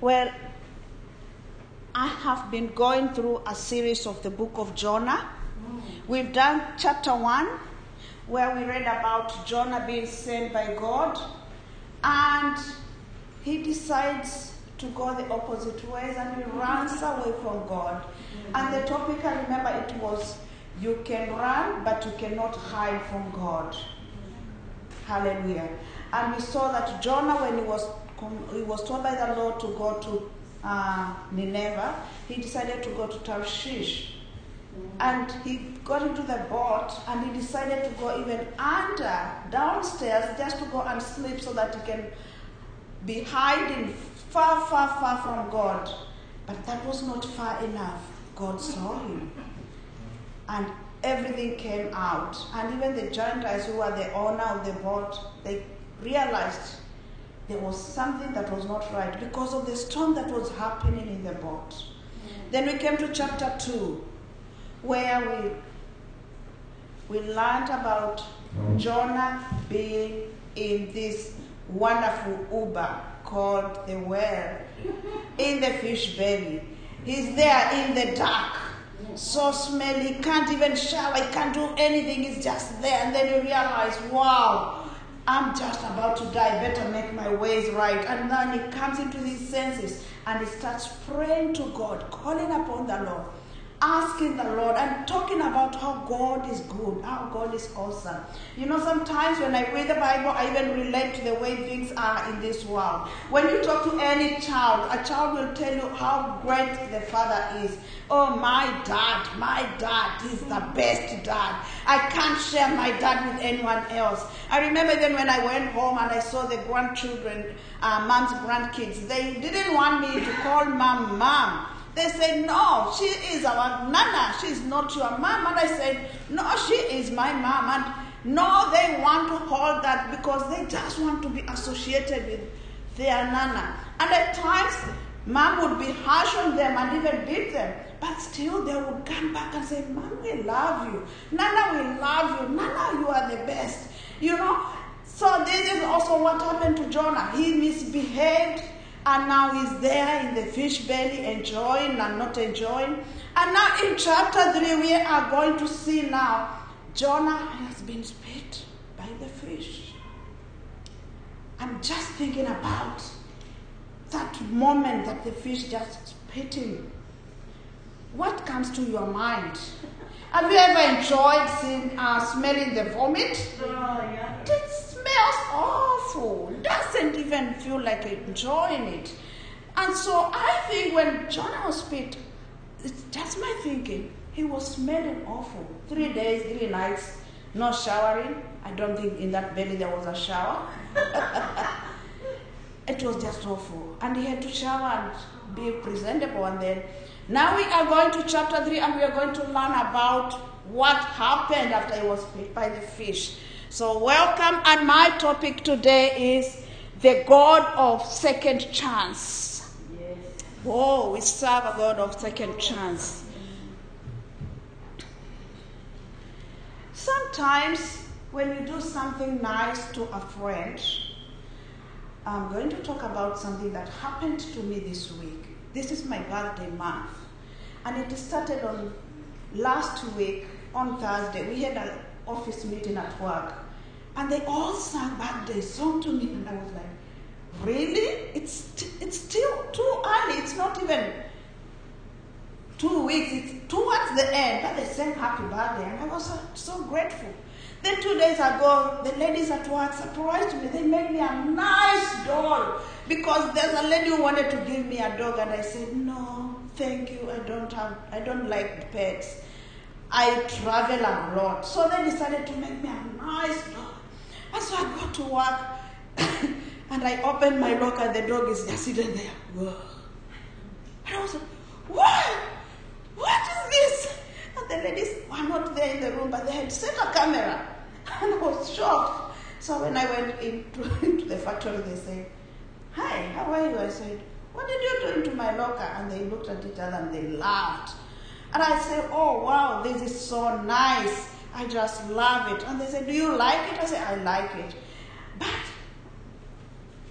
Well, I have been going through a series of the book of Jonah. We've done chapter 1, where we read about Jonah being sent by God, and he decides to go the opposite ways and he runs away from God. And the topic, I remember it was you can run, but you cannot hide from God. Hallelujah. And we saw that Jonah, when he was, he was told by the Lord to go to uh, Nineveh, he decided to go to Tarshish. And he got into the boat and he decided to go even under, downstairs, just to go and sleep so that he can be hiding far, far, far from God. But that was not far enough. God saw him. And everything came out. And even the Gentiles who were the owner of the boat, they realized there was something that was not right because of the storm that was happening in the boat. Mm-hmm. Then we came to chapter 2, where we we learned about Jonah being in this wonderful Uber called the whale in the fish belly. He's there in the dark, so smelly, he can't even shower, he can't do anything, he's just there. And then you realize, wow, I'm just about to die, better make my ways right. And then he comes into his senses and he starts praying to God, calling upon the Lord asking the Lord and talking about how God is good, how God is awesome. You know, sometimes when I read the Bible, I even relate to the way things are in this world. When you talk to any child, a child will tell you how great the father is. Oh, my dad, my dad is the best dad. I can't share my dad with anyone else. I remember then when I went home and I saw the grandchildren, uh, mom's grandkids, they didn't want me to call mom mom. They said, No, she is our nana. She's not your mom. And I said, No, she is my mom. And no, they want to call that because they just want to be associated with their nana. And at times, mom would be harsh on them and even beat them. But still, they would come back and say, Mom, we love you. Nana, we love you. Nana, you are the best. You know? So, this is also what happened to Jonah. He misbehaved and now he's there in the fish belly enjoying and not enjoying. And now in chapter 3, we are going to see now Jonah has been spit by the fish. I'm just thinking about that moment that the fish just spit him. What comes to your mind? Have you ever enjoyed seeing, uh, smelling the vomit? Oh, yeah. It smells awful. Doesn't even feel like enjoying it. And so I think when Jonah was spit, it's just my thinking. He was smelling awful. Three days, three nights, no showering. I don't think in that belly there was a shower. it was just awful. And he had to shower and be presentable. And then now we are going to chapter 3 and we are going to learn about what happened after he was bit by the fish. So, welcome. And my topic today is the God of second chance. Yes. Oh, we serve a God of second chance. Sometimes, when you do something nice to a friend, I'm going to talk about something that happened to me this week. This is my birthday month. And it started on last week on Thursday. We had an office meeting at work. And they all sang birthday song to me. And I was like, really? It's, it's still too early. It's not even two weeks. It's towards the end. But they sang happy birthday. And I was so, so grateful. Then two days ago, the ladies at work surprised me. They made me a nice doll because there's a lady who wanted to give me a dog, and I said, "No, thank you. I don't have. I don't like pets. I travel a lot." So they decided to make me a nice dog. And so I got to work, and I open my locker, and the dog is just sitting there. Whoa. And I was like, "What? What is this?" And the ladies were not there in the room, but they had set a camera. And I was shocked. So when I went into, into the factory, they said, Hi, how are you? I said, What did you do into my locker? And they looked at each other and they laughed. And I said, Oh, wow, this is so nice. I just love it. And they said, Do you like it? I said, I like it. But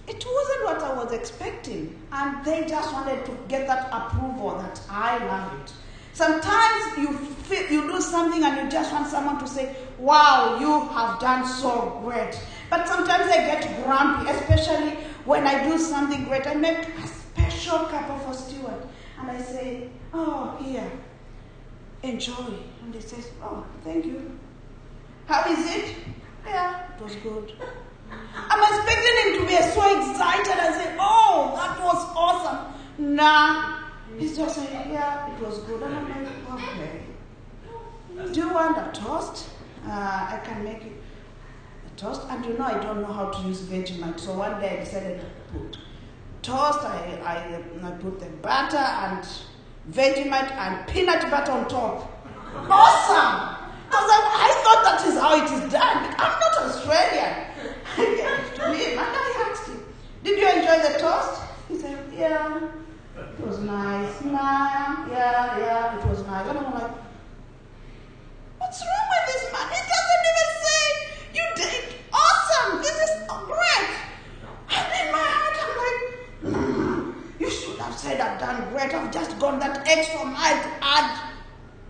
it wasn't what I was expecting, and they just wanted to get that approval that I love it. Sometimes you feel, you do something and you just want someone to say, "Wow, you have done so great." But sometimes I get grumpy, especially when I do something great. I make a special cup for Stuart, and I say, "Oh, here, enjoy." And he says, "Oh, thank you." How is it? Yeah, it was good. I'm expecting him to be so excited and say, Oh, that was awesome. Nah, he's just saying, Yeah, it was good. And I'm like, Okay. Do you want a toast? Uh, I can make it toast. And you know, I don't know how to use Vegemite. So one day I decided to put toast, I, I, I put the butter and Vegemite and peanut butter on top. Awesome! Because I, I thought that is how it is done. I'm not Australian. to me, and I asked him, Did you enjoy the toast? He said, Yeah, it was nice. Nah, yeah, yeah, it was nice. And I'm like, What's wrong with this man? He doesn't even say, You did awesome. This is great. And in my heart, I'm like, mm, You should have said I've done great. I've just gone that extra mile to add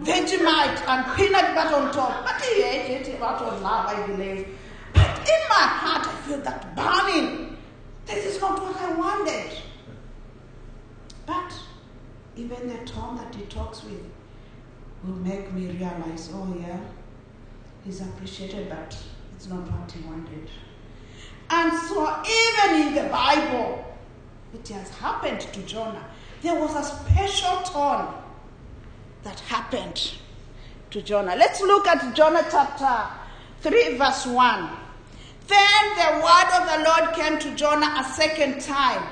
Vegemite and peanut butter on top. But he ate it out of love, I believe. But in my heart, I feel that burning. This is not what I wanted. But even the tone that he talks with will make me realize, oh yeah, he's appreciated, but it's not what he wanted. And so even in the Bible, it has happened to Jonah. There was a special turn that happened to Jonah. Let's look at Jonah chapter 3, verse 1. Then the word of the Lord came to Jonah a second time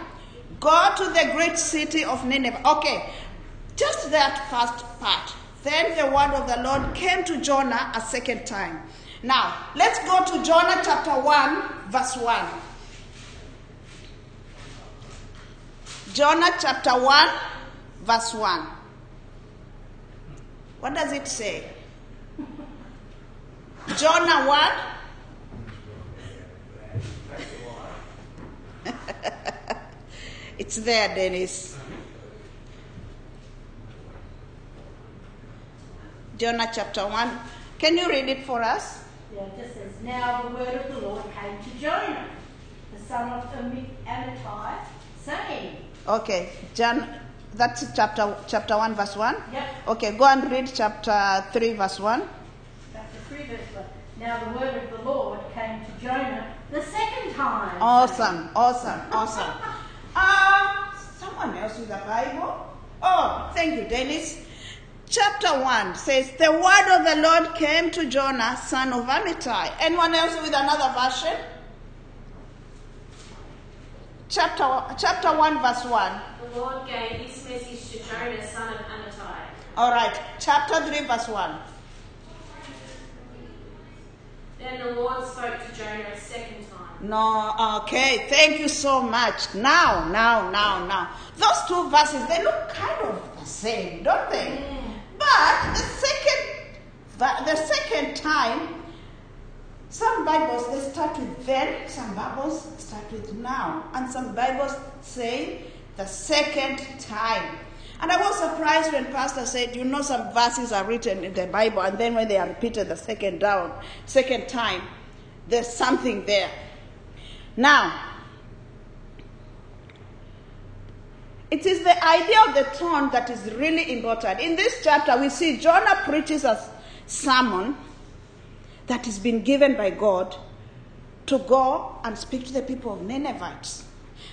Go to the great city of Nineveh. Okay, just that first part. Then the word of the Lord came to Jonah a second time. Now, let's go to Jonah chapter 1, verse 1. Jonah chapter 1, verse 1. What does it say? Jonah 1. it's there, Dennis. Jonah chapter 1. Can you read it for us? Yeah, it just says, Now the word of the Lord came to Jonah, the son of Amittai, saying, Okay, John, that's chapter chapter 1, verse 1. Yep. Okay, go and read chapter 3, verse 1. Chapter 3, verse 1. Now the word of the Lord came to Jonah the second time. Awesome, awesome, awesome. Uh, someone else with a Bible? Oh, thank you, Dennis. Chapter 1 says, The word of the Lord came to Jonah, son of Amittai. Anyone else with another version? Chapter, chapter 1, verse 1. The Lord gave this message to Jonah, son of Amittai. All right, chapter 3, verse 1. Then the Lord spoke to Jonah a second time. No, okay, thank you so much. Now, now, now, now. Those two verses, they look kind of the same, don't they? Mm. But the second, the second time, some Bibles they start with then, some Bibles start with now, and some Bibles say the second time. And I was surprised when Pastor said, you know, some verses are written in the Bible, and then when they are repeated the second down, second time, there's something there. Now, it is the idea of the tone that is really important. In this chapter, we see Jonah preaches a sermon that has been given by God to go and speak to the people of Ninevites.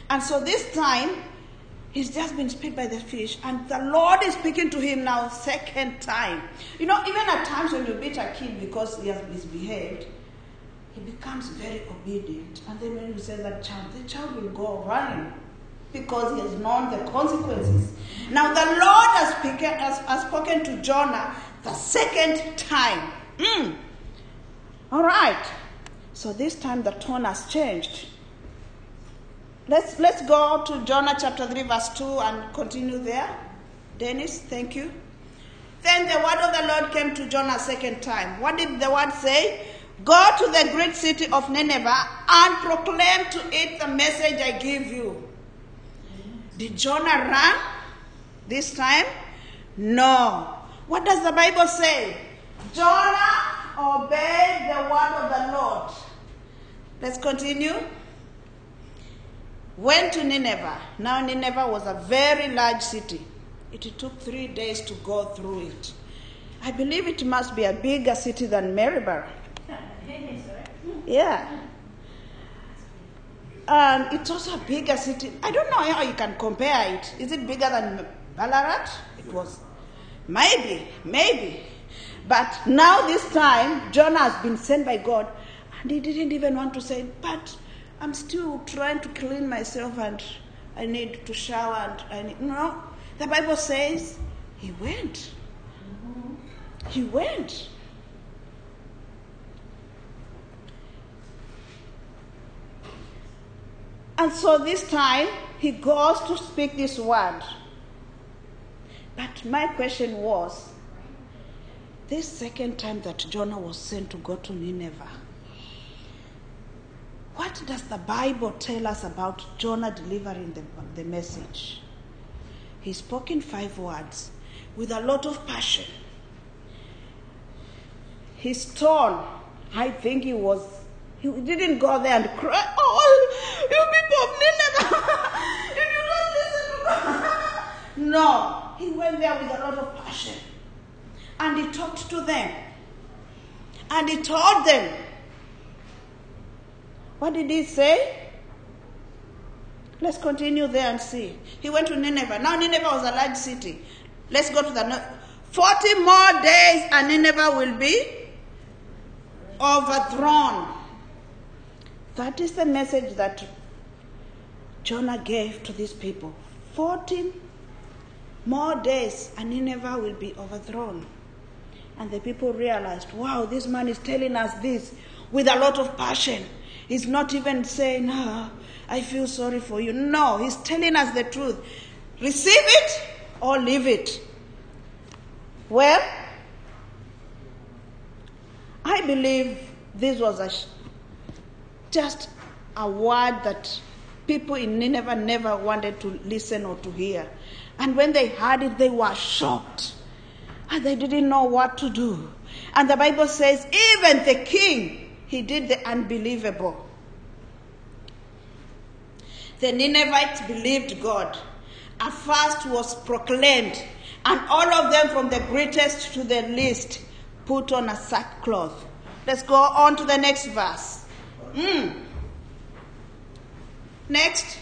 And so this time, he's just been spit by the fish, and the Lord is speaking to him now, second time. You know, even at times when you beat a kid because he has misbehaved, he becomes very obedient. And then when you say that child, the child will go running because he has known the consequences. Now the Lord has, speaken, has, has spoken to Jonah the second time. Mm. All right. So this time the tone has changed. Let's, let's go to Jonah chapter 3, verse 2 and continue there. Dennis, thank you. Then the word of the Lord came to Jonah a second time. What did the word say? Go to the great city of Nineveh and proclaim to it the message I give you. Did Jonah run this time? No. What does the Bible say? Jonah obeyed the word of the Lord. Let's continue. Went to Nineveh. Now, Nineveh was a very large city. It took three days to go through it. I believe it must be a bigger city than Maryborough. Yeah. And it's also a bigger city. I don't know how you can compare it. Is it bigger than Ballarat? It was. Maybe, maybe. But now, this time, Jonah has been sent by God, and he didn't even want to say, But I'm still trying to clean myself, and I need to shower. And I need. No. The Bible says he went. He went. And so this time he goes to speak this word. But my question was this second time that Jonah was sent to go to Nineveh, what does the Bible tell us about Jonah delivering the, the message? He spoke in five words with a lot of passion. His tone, I think he was, he didn't go there and cry, Oh, you people of Nineveh, if you don't listen to God. no, he went there with a lot of passion. And he talked to them. And he told them. What did he say? Let's continue there and see. He went to Nineveh. Now, Nineveh was a large city. Let's go to the north. 40 more days and Nineveh will be overthrown. That is the message that Jonah gave to these people. 40 more days and Nineveh will be overthrown. And the people realized, wow, this man is telling us this with a lot of passion. He's not even saying, ah, I feel sorry for you. No, he's telling us the truth. Receive it or leave it. Well, I believe this was a just a word that people in Nineveh never wanted to listen or to hear. And when they heard it, they were shocked. And they didn't know what to do. And the Bible says, even the king, he did the unbelievable. The Ninevites believed God. A fast was proclaimed, and all of them, from the greatest to the least, put on a sackcloth. Let's go on to the next verse. Mm. Next,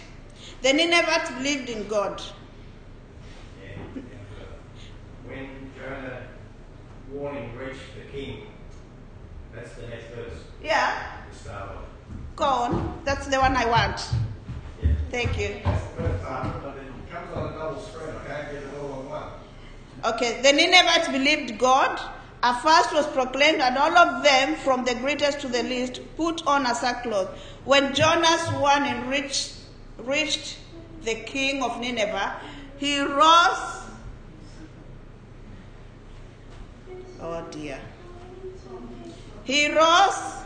the Ninevites believed in God. When Jonah warning reached the king, that's the next verse Yeah, to start off. go on. That's the one I want. Yeah. Thank you. That's the first part, but it comes on a double screen. I can't get it all on one. Okay, the Ninevites believed God. A fast was proclaimed, and all of them, from the greatest to the least, put on a sackcloth. When Jonah's warning reached, reached the king of Nineveh, he rose. Oh dear. He rose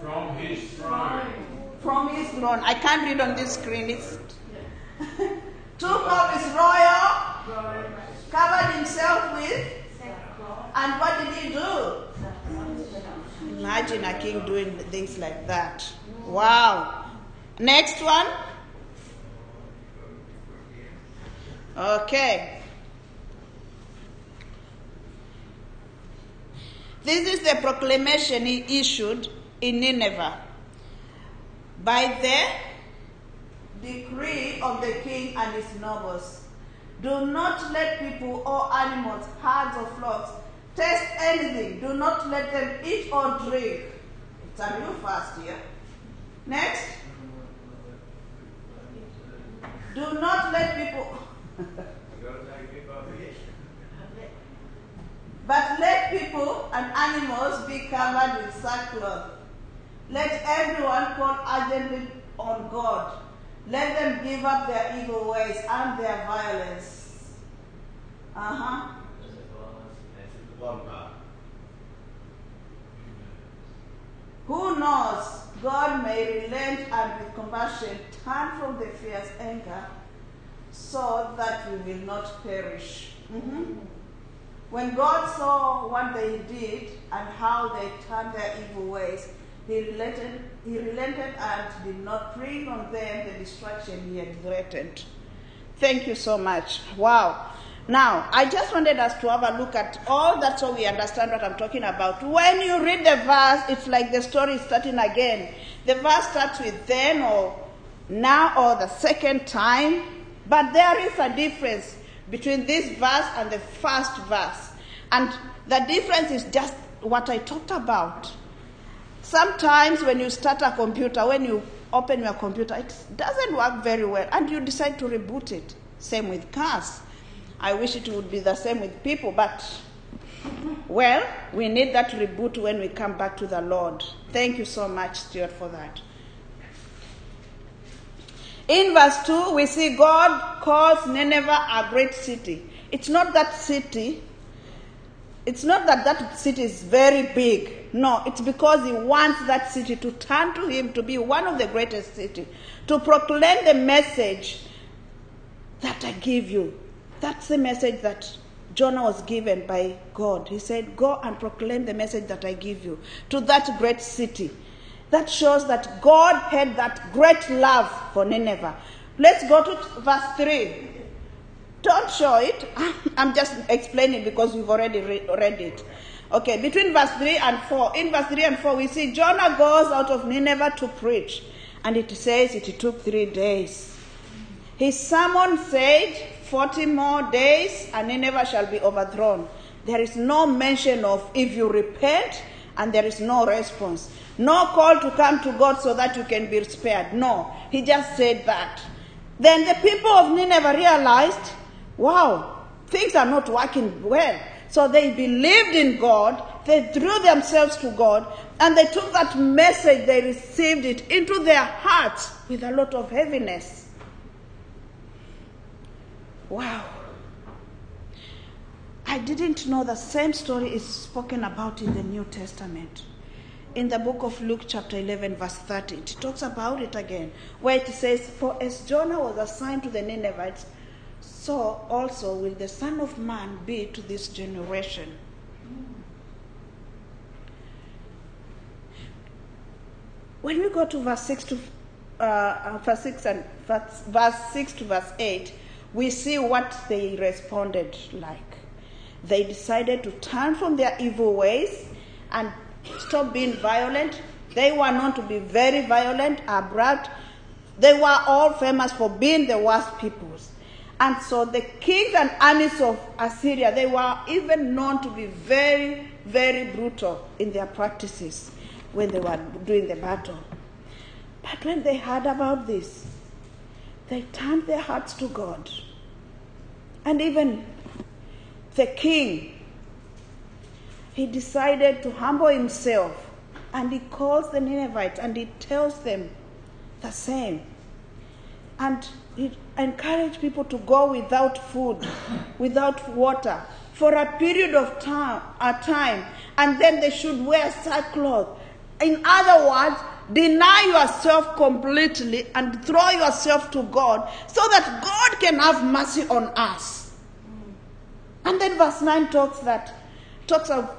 from his throne. from his throne. I can't read on this screen. It's took off his royal, covered himself with, and what did he do? Imagine a king doing things like that. Wow. Next one. Okay. This is the proclamation he issued in Nineveh by the decree of the king and his nobles. Do not let people or animals, herds or flocks taste anything. Do not let them eat or drink. It's a new fast here. Next. Do not let people. But let people and animals be covered with sackcloth. Let everyone call urgently on God. Let them give up their evil ways and their violence. Uh huh. Who knows? God may relent and with compassion turn from the fierce anger so that we will not perish. Mhm. When God saw what they did and how they turned their evil ways, he relented, he relented and did not bring on them the destruction he had threatened. Thank you so much. Wow. Now, I just wanted us to have a look at all that so we understand what I'm talking about. When you read the verse, it's like the story is starting again. The verse starts with then or now or the second time, but there is a difference between this verse and the first verse. And the difference is just what I talked about. Sometimes when you start a computer, when you open your computer, it doesn't work very well and you decide to reboot it. Same with cars. I wish it would be the same with people, but well, we need that reboot when we come back to the Lord. Thank you so much, Stuart, for that. In verse 2, we see God calls Nineveh a great city. It's not that city, it's not that that city is very big. No, it's because He wants that city to turn to Him to be one of the greatest cities, to proclaim the message that I give you. That's the message that Jonah was given by God. He said, Go and proclaim the message that I give you to that great city. That shows that God had that great love for Nineveh. Let's go to verse 3. Don't show it. I'm just explaining because we've already re- read it. Okay, between verse 3 and 4. In verse 3 and 4, we see Jonah goes out of Nineveh to preach. And it says it took three days. His sermon said, 40 more days and Nineveh shall be overthrown. There is no mention of if you repent and there is no response. No call to come to God so that you can be spared. No, he just said that. Then the people of Nineveh realized, wow, things are not working well. So they believed in God, they threw themselves to God, and they took that message, they received it into their hearts with a lot of heaviness. Wow. I didn't know the same story is spoken about in the New Testament. In the book of Luke, chapter 11, verse 30, it talks about it again, where it says, For as Jonah was assigned to the Ninevites, so also will the Son of Man be to this generation. When we go to verse 6 to uh, verse 6 and verse, verse 6 to verse 8, we see what they responded like. They decided to turn from their evil ways and stop being violent. They were known to be very violent, abrupt. They were all famous for being the worst peoples. And so the kings and armies of Assyria, they were even known to be very, very brutal in their practices when they were doing the battle. But when they heard about this, they turned their hearts to God. And even the king, he decided to humble himself and he calls the Ninevites and he tells them the same. And he encouraged people to go without food, without water, for a period of time, a time, and then they should wear sackcloth. In other words, deny yourself completely and throw yourself to God so that God can have mercy on us. And then verse 9 talks that talks of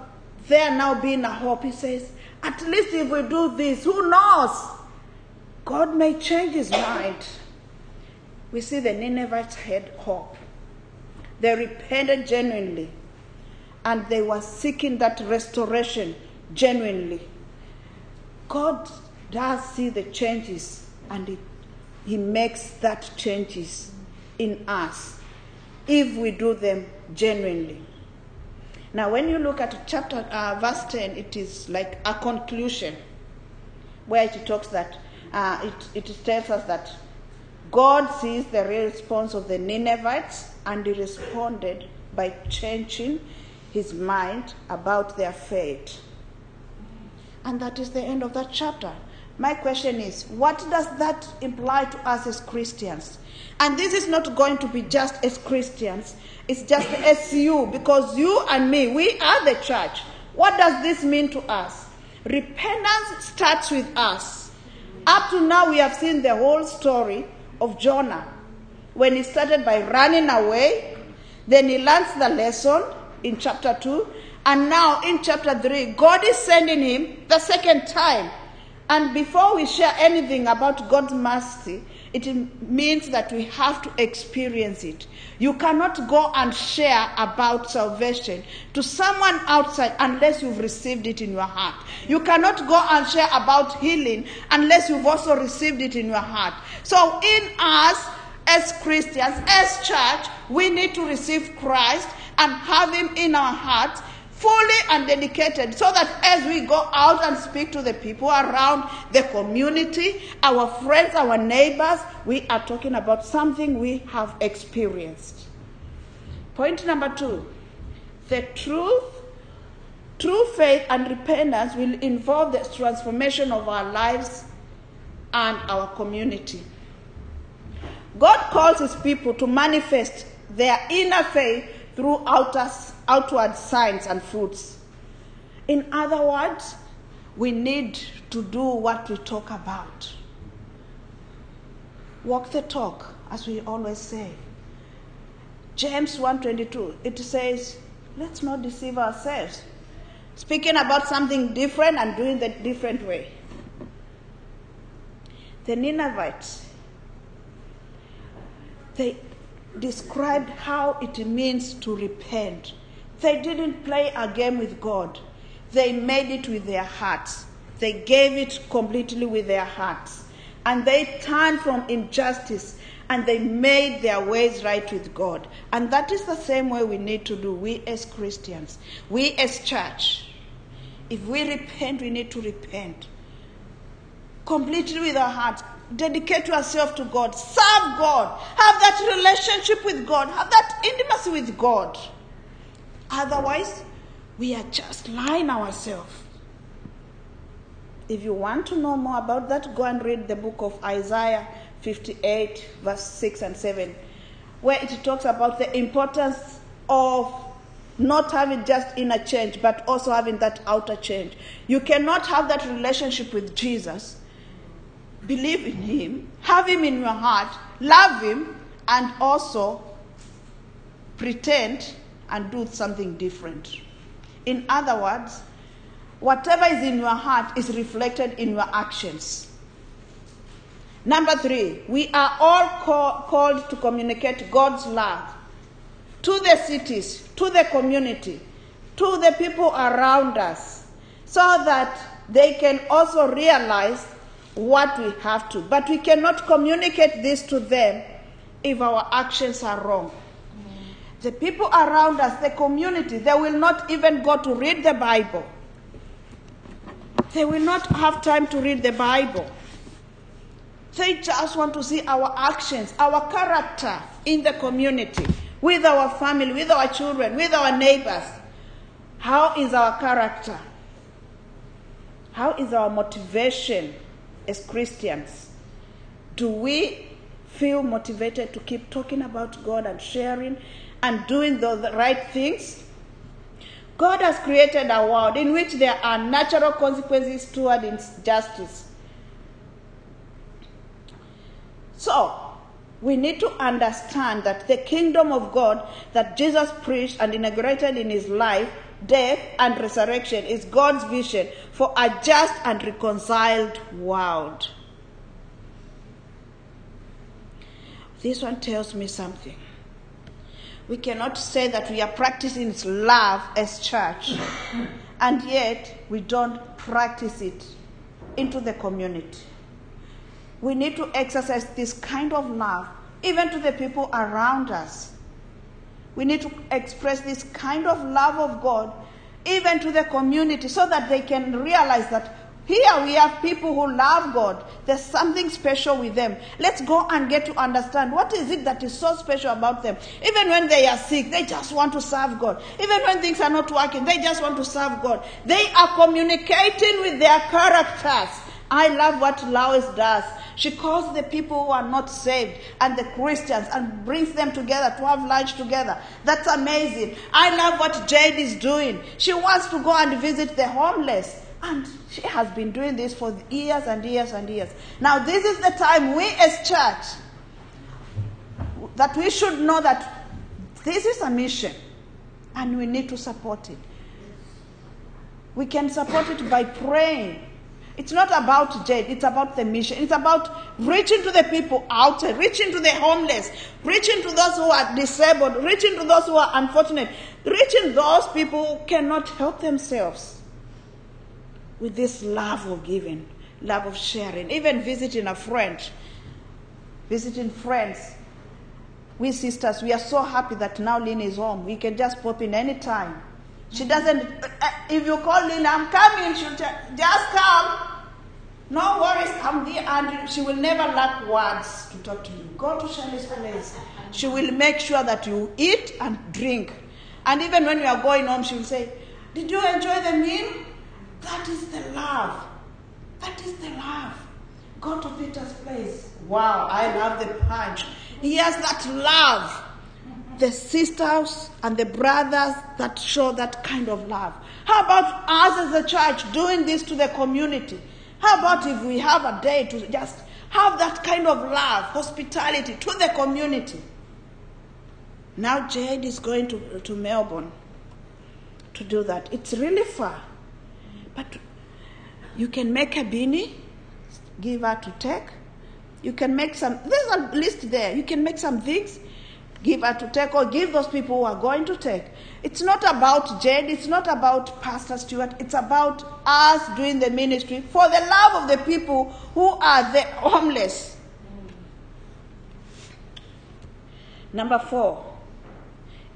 there now being a hope. He says, at least if we do this, who knows? God may change his mind. We see the Ninevites had hope. They repented genuinely and they were seeking that restoration genuinely. God does see the changes and he, he makes that changes in us if we do them genuinely. Now, when you look at chapter uh, verse 10, it is like a conclusion where it talks that uh, it, it tells us that God sees the response of the Ninevites and he responded by changing his mind about their fate. And that is the end of that chapter. My question is, what does that imply to us as Christians? And this is not going to be just as Christians, it's just as you, because you and me, we are the church. What does this mean to us? Repentance starts with us. Up to now, we have seen the whole story of Jonah. when he started by running away. Then he learns the lesson in chapter 2. And now in chapter 3, God is sending him the second time. And before we share anything about God's mercy, it means that we have to experience it. You cannot go and share about salvation to someone outside unless you've received it in your heart. You cannot go and share about healing unless you've also received it in your heart. So, in us, as Christians, as church, we need to receive Christ and have Him in our hearts fully and dedicated so that as we go out and speak to the people around the community, our friends, our neighbors, we are talking about something we have experienced. Point number two the truth, true faith and repentance will involve the transformation of our lives and our community. God calls his people to manifest their inner faith through outer, outward signs and fruits. In other words, we need to do what we talk about. Walk the talk, as we always say. James 1:22 it says, let's not deceive ourselves. Speaking about something different and doing the different way. The Ninevites they described how it means to repent. They didn't play a game with God, they made it with their hearts. They gave it completely with their hearts. And they turned from injustice and they made their ways right with God. And that is the same way we need to do, we as Christians, we as church. If we repent, we need to repent completely with our hearts. Dedicate yourself to God. Serve God. Have that relationship with God. Have that intimacy with God. Otherwise, we are just lying ourselves. If you want to know more about that, go and read the book of Isaiah 58, verse 6 and 7, where it talks about the importance of not having just inner change, but also having that outer change. You cannot have that relationship with Jesus believe in Him, have Him in your heart, love Him, and also pretend and do something different. In other words, whatever is in your heart is reflected in your actions. Number three, we are all call, called to communicate God's love to the cities, to the community, to the people around us, so that they can also realize what we have to. But we cannot communicate this to them if our actions are wrong. The people around us, the community, they will not even go to read the Bible. They will not have time to read the Bible. They just want to see our actions, our character in the community, with our family, with our children, with our neighbors. How is our character? How is our motivation as Christians? Do we feel motivated to keep talking about God and sharing and doing the, right things? God has created a world in which there are natural consequences toward injustice. So, we need to understand that the kingdom of God that Jesus preached and inaugurated in his life, death, and resurrection is God's vision for a just and reconciled world. This one tells me something. We cannot say that we are practicing love as church, and yet we don't practice it into the community. We need to exercise this kind of love even to the people around us. We need to express this kind of love of God even to the community so that they can realize that here we have people who love God. There's something special with them. Let's go and get to understand what is it that is so special about them. Even when they are sick, they just want to serve God. Even when things are not working, they just want to serve God. They are communicating with their characters. I love what Lois does. She calls the people who are not saved and the Christians and brings them together to have lunch together. That's amazing. I love what Jade is doing. She wants to go and visit the homeless. And she has been doing this for years and years and years. Now, this is the time we as church, that we should know that this is a mission and we need to support it. We can support it by praying. It's not about Jade, it's about the mission. It's about reaching to the people out there, reaching to the homeless, reaching to those who are disabled, reaching to those who are unfortunate, reaching those people who cannot help themselves with this love of giving, love of sharing, even visiting a friend, visiting friends. We sisters, we are so happy that now Lynn is home. We can just pop in anytime. She doesn't, uh, if you call Lynn, I'm coming, she'll just come. No worries, come there, and she will never lack words to talk to you. Go to Shelley's place. She will make sure that you eat and drink. And even when you are going home, she will say, Did you enjoy the meal? That is the love. That is the love. Go to Peter's place. Wow, I love the punch. He has that love. The sisters and the brothers that show that kind of love. How about us as a church doing this to the community? How about if we have a day to just have that kind of love, hospitality to the community? Now Jade is going to, to Melbourne to do that. It's really far. But you can make a beanie, give her to take. You can make some, there's a list there. You can make some things, give her to take, or give those people who are going to take. It's not about Jade, it's not about Pastor Stewart, it's about us doing the ministry for the love of the people who are the homeless. Number four,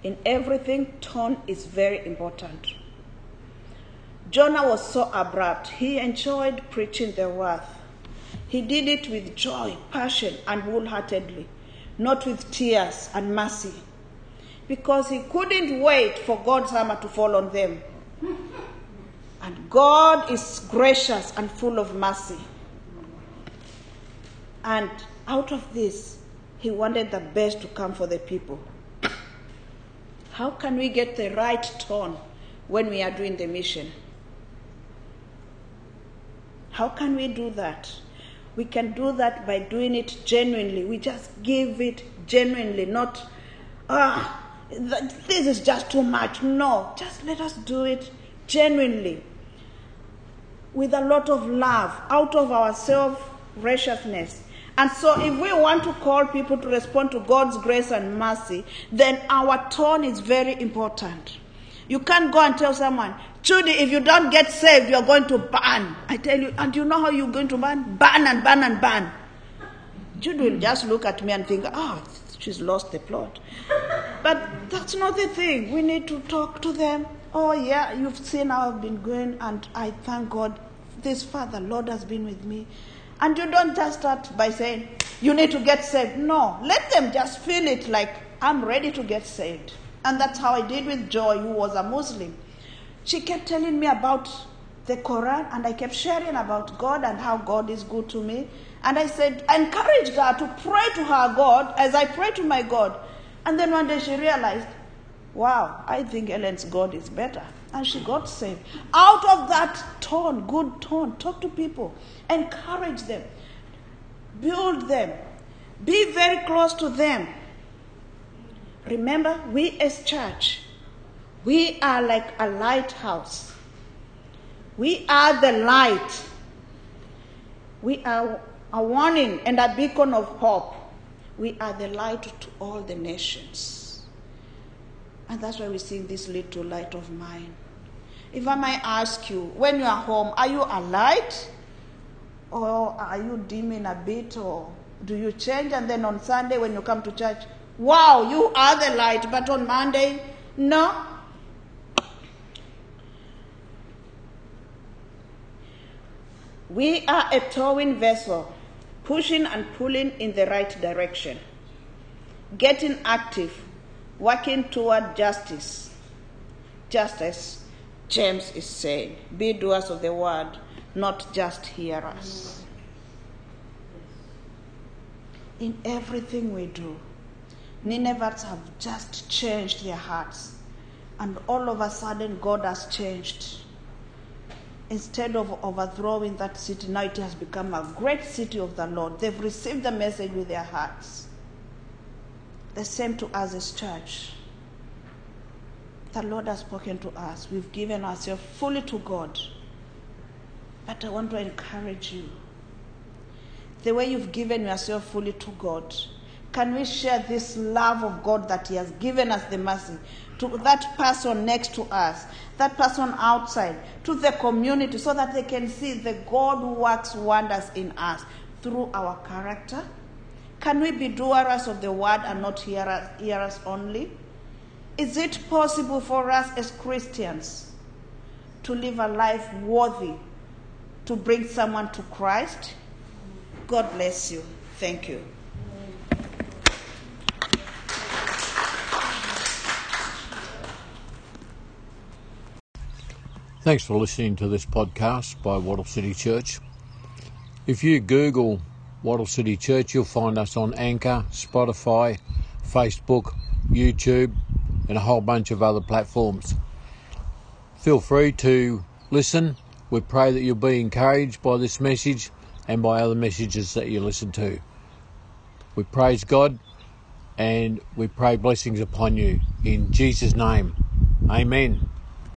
in everything, tone is very important. Jonah was so abrupt. He enjoyed preaching the word. He did it with joy, passion, and wholeheartedly, not with tears and mercy, because he couldn't wait for God's hammer to fall on them. And God is gracious and full of mercy. And out of this, he wanted the best to come for the people. How can we get the right tone when we are doing the mission? How can we do that? We can do that by doing it genuinely. We just give it genuinely, not, ah, this is just too much. No, just let us do it genuinely with a lot of love out of our self righteousness. And so, if we want to call people to respond to God's grace and mercy, then our tone is very important. You can't go and tell someone, Judy, if you don't get saved, you're going to burn. I tell you, and you know how you're going to burn? Burn and burn and burn. Judy will just look at me and think, oh, she's lost the plot. But that's not the thing. We need to talk to them. Oh, yeah, you've seen how I've been going, and I thank God this Father, Lord has been with me. And you don't just start by saying, you need to get saved. No, let them just feel it like, I'm ready to get saved. And that's how I did with Joy, who was a Muslim. She kept telling me about the Quran, and I kept sharing about God and how God is good to me. And I said, I encouraged her to pray to her God as I pray to my God. And then one day she realized, wow, I think Ellen's God is better. And she got saved. Out of that tone, good tone, talk to people, encourage them, build them, be very close to them. Remember, we as church, we are like a lighthouse. We are the light. We are a warning and a beacon of hope. We are the light to all the nations. And that's why we sing this little light of mine. If I might ask you, when you are home, are you a light? Or are you dimming a bit? Or do you change? And then on Sunday, when you come to church, wow, you are the light. But on Monday, no. We are a towing vessel, pushing and pulling in the right direction, getting active, working toward justice. Just as James is saying, be doers of the word, not just hearers. In everything we do, Ninevites have just changed their hearts, and all of a sudden, God has changed instead of overthrowing that city, now it has become a great city of the Lord. They've received the message with their hearts. The same to us as church. The Lord has spoken to us. We've given ourselves fully to God. But I want to encourage you. The way you've given yourself fully to God, can we share this love of God that He has given us the mercy to that person next to us, that person outside, to the community, so that they can see the God who works wonders in us through our character? Can we be doers of the word and not hearers, hearers only? Is it possible for us as Christians to live a life worthy to bring someone to Christ? God bless you. Thank you. Thanks for listening to this podcast by Wattle City Church. If you Google Wattle City Church, you'll find us on Anchor, Spotify, Facebook, YouTube, and a whole bunch of other platforms. Feel free to listen. We pray that you'll be encouraged by this message and by other messages that you listen to. We praise God and we pray blessings upon you. In Jesus' name, amen.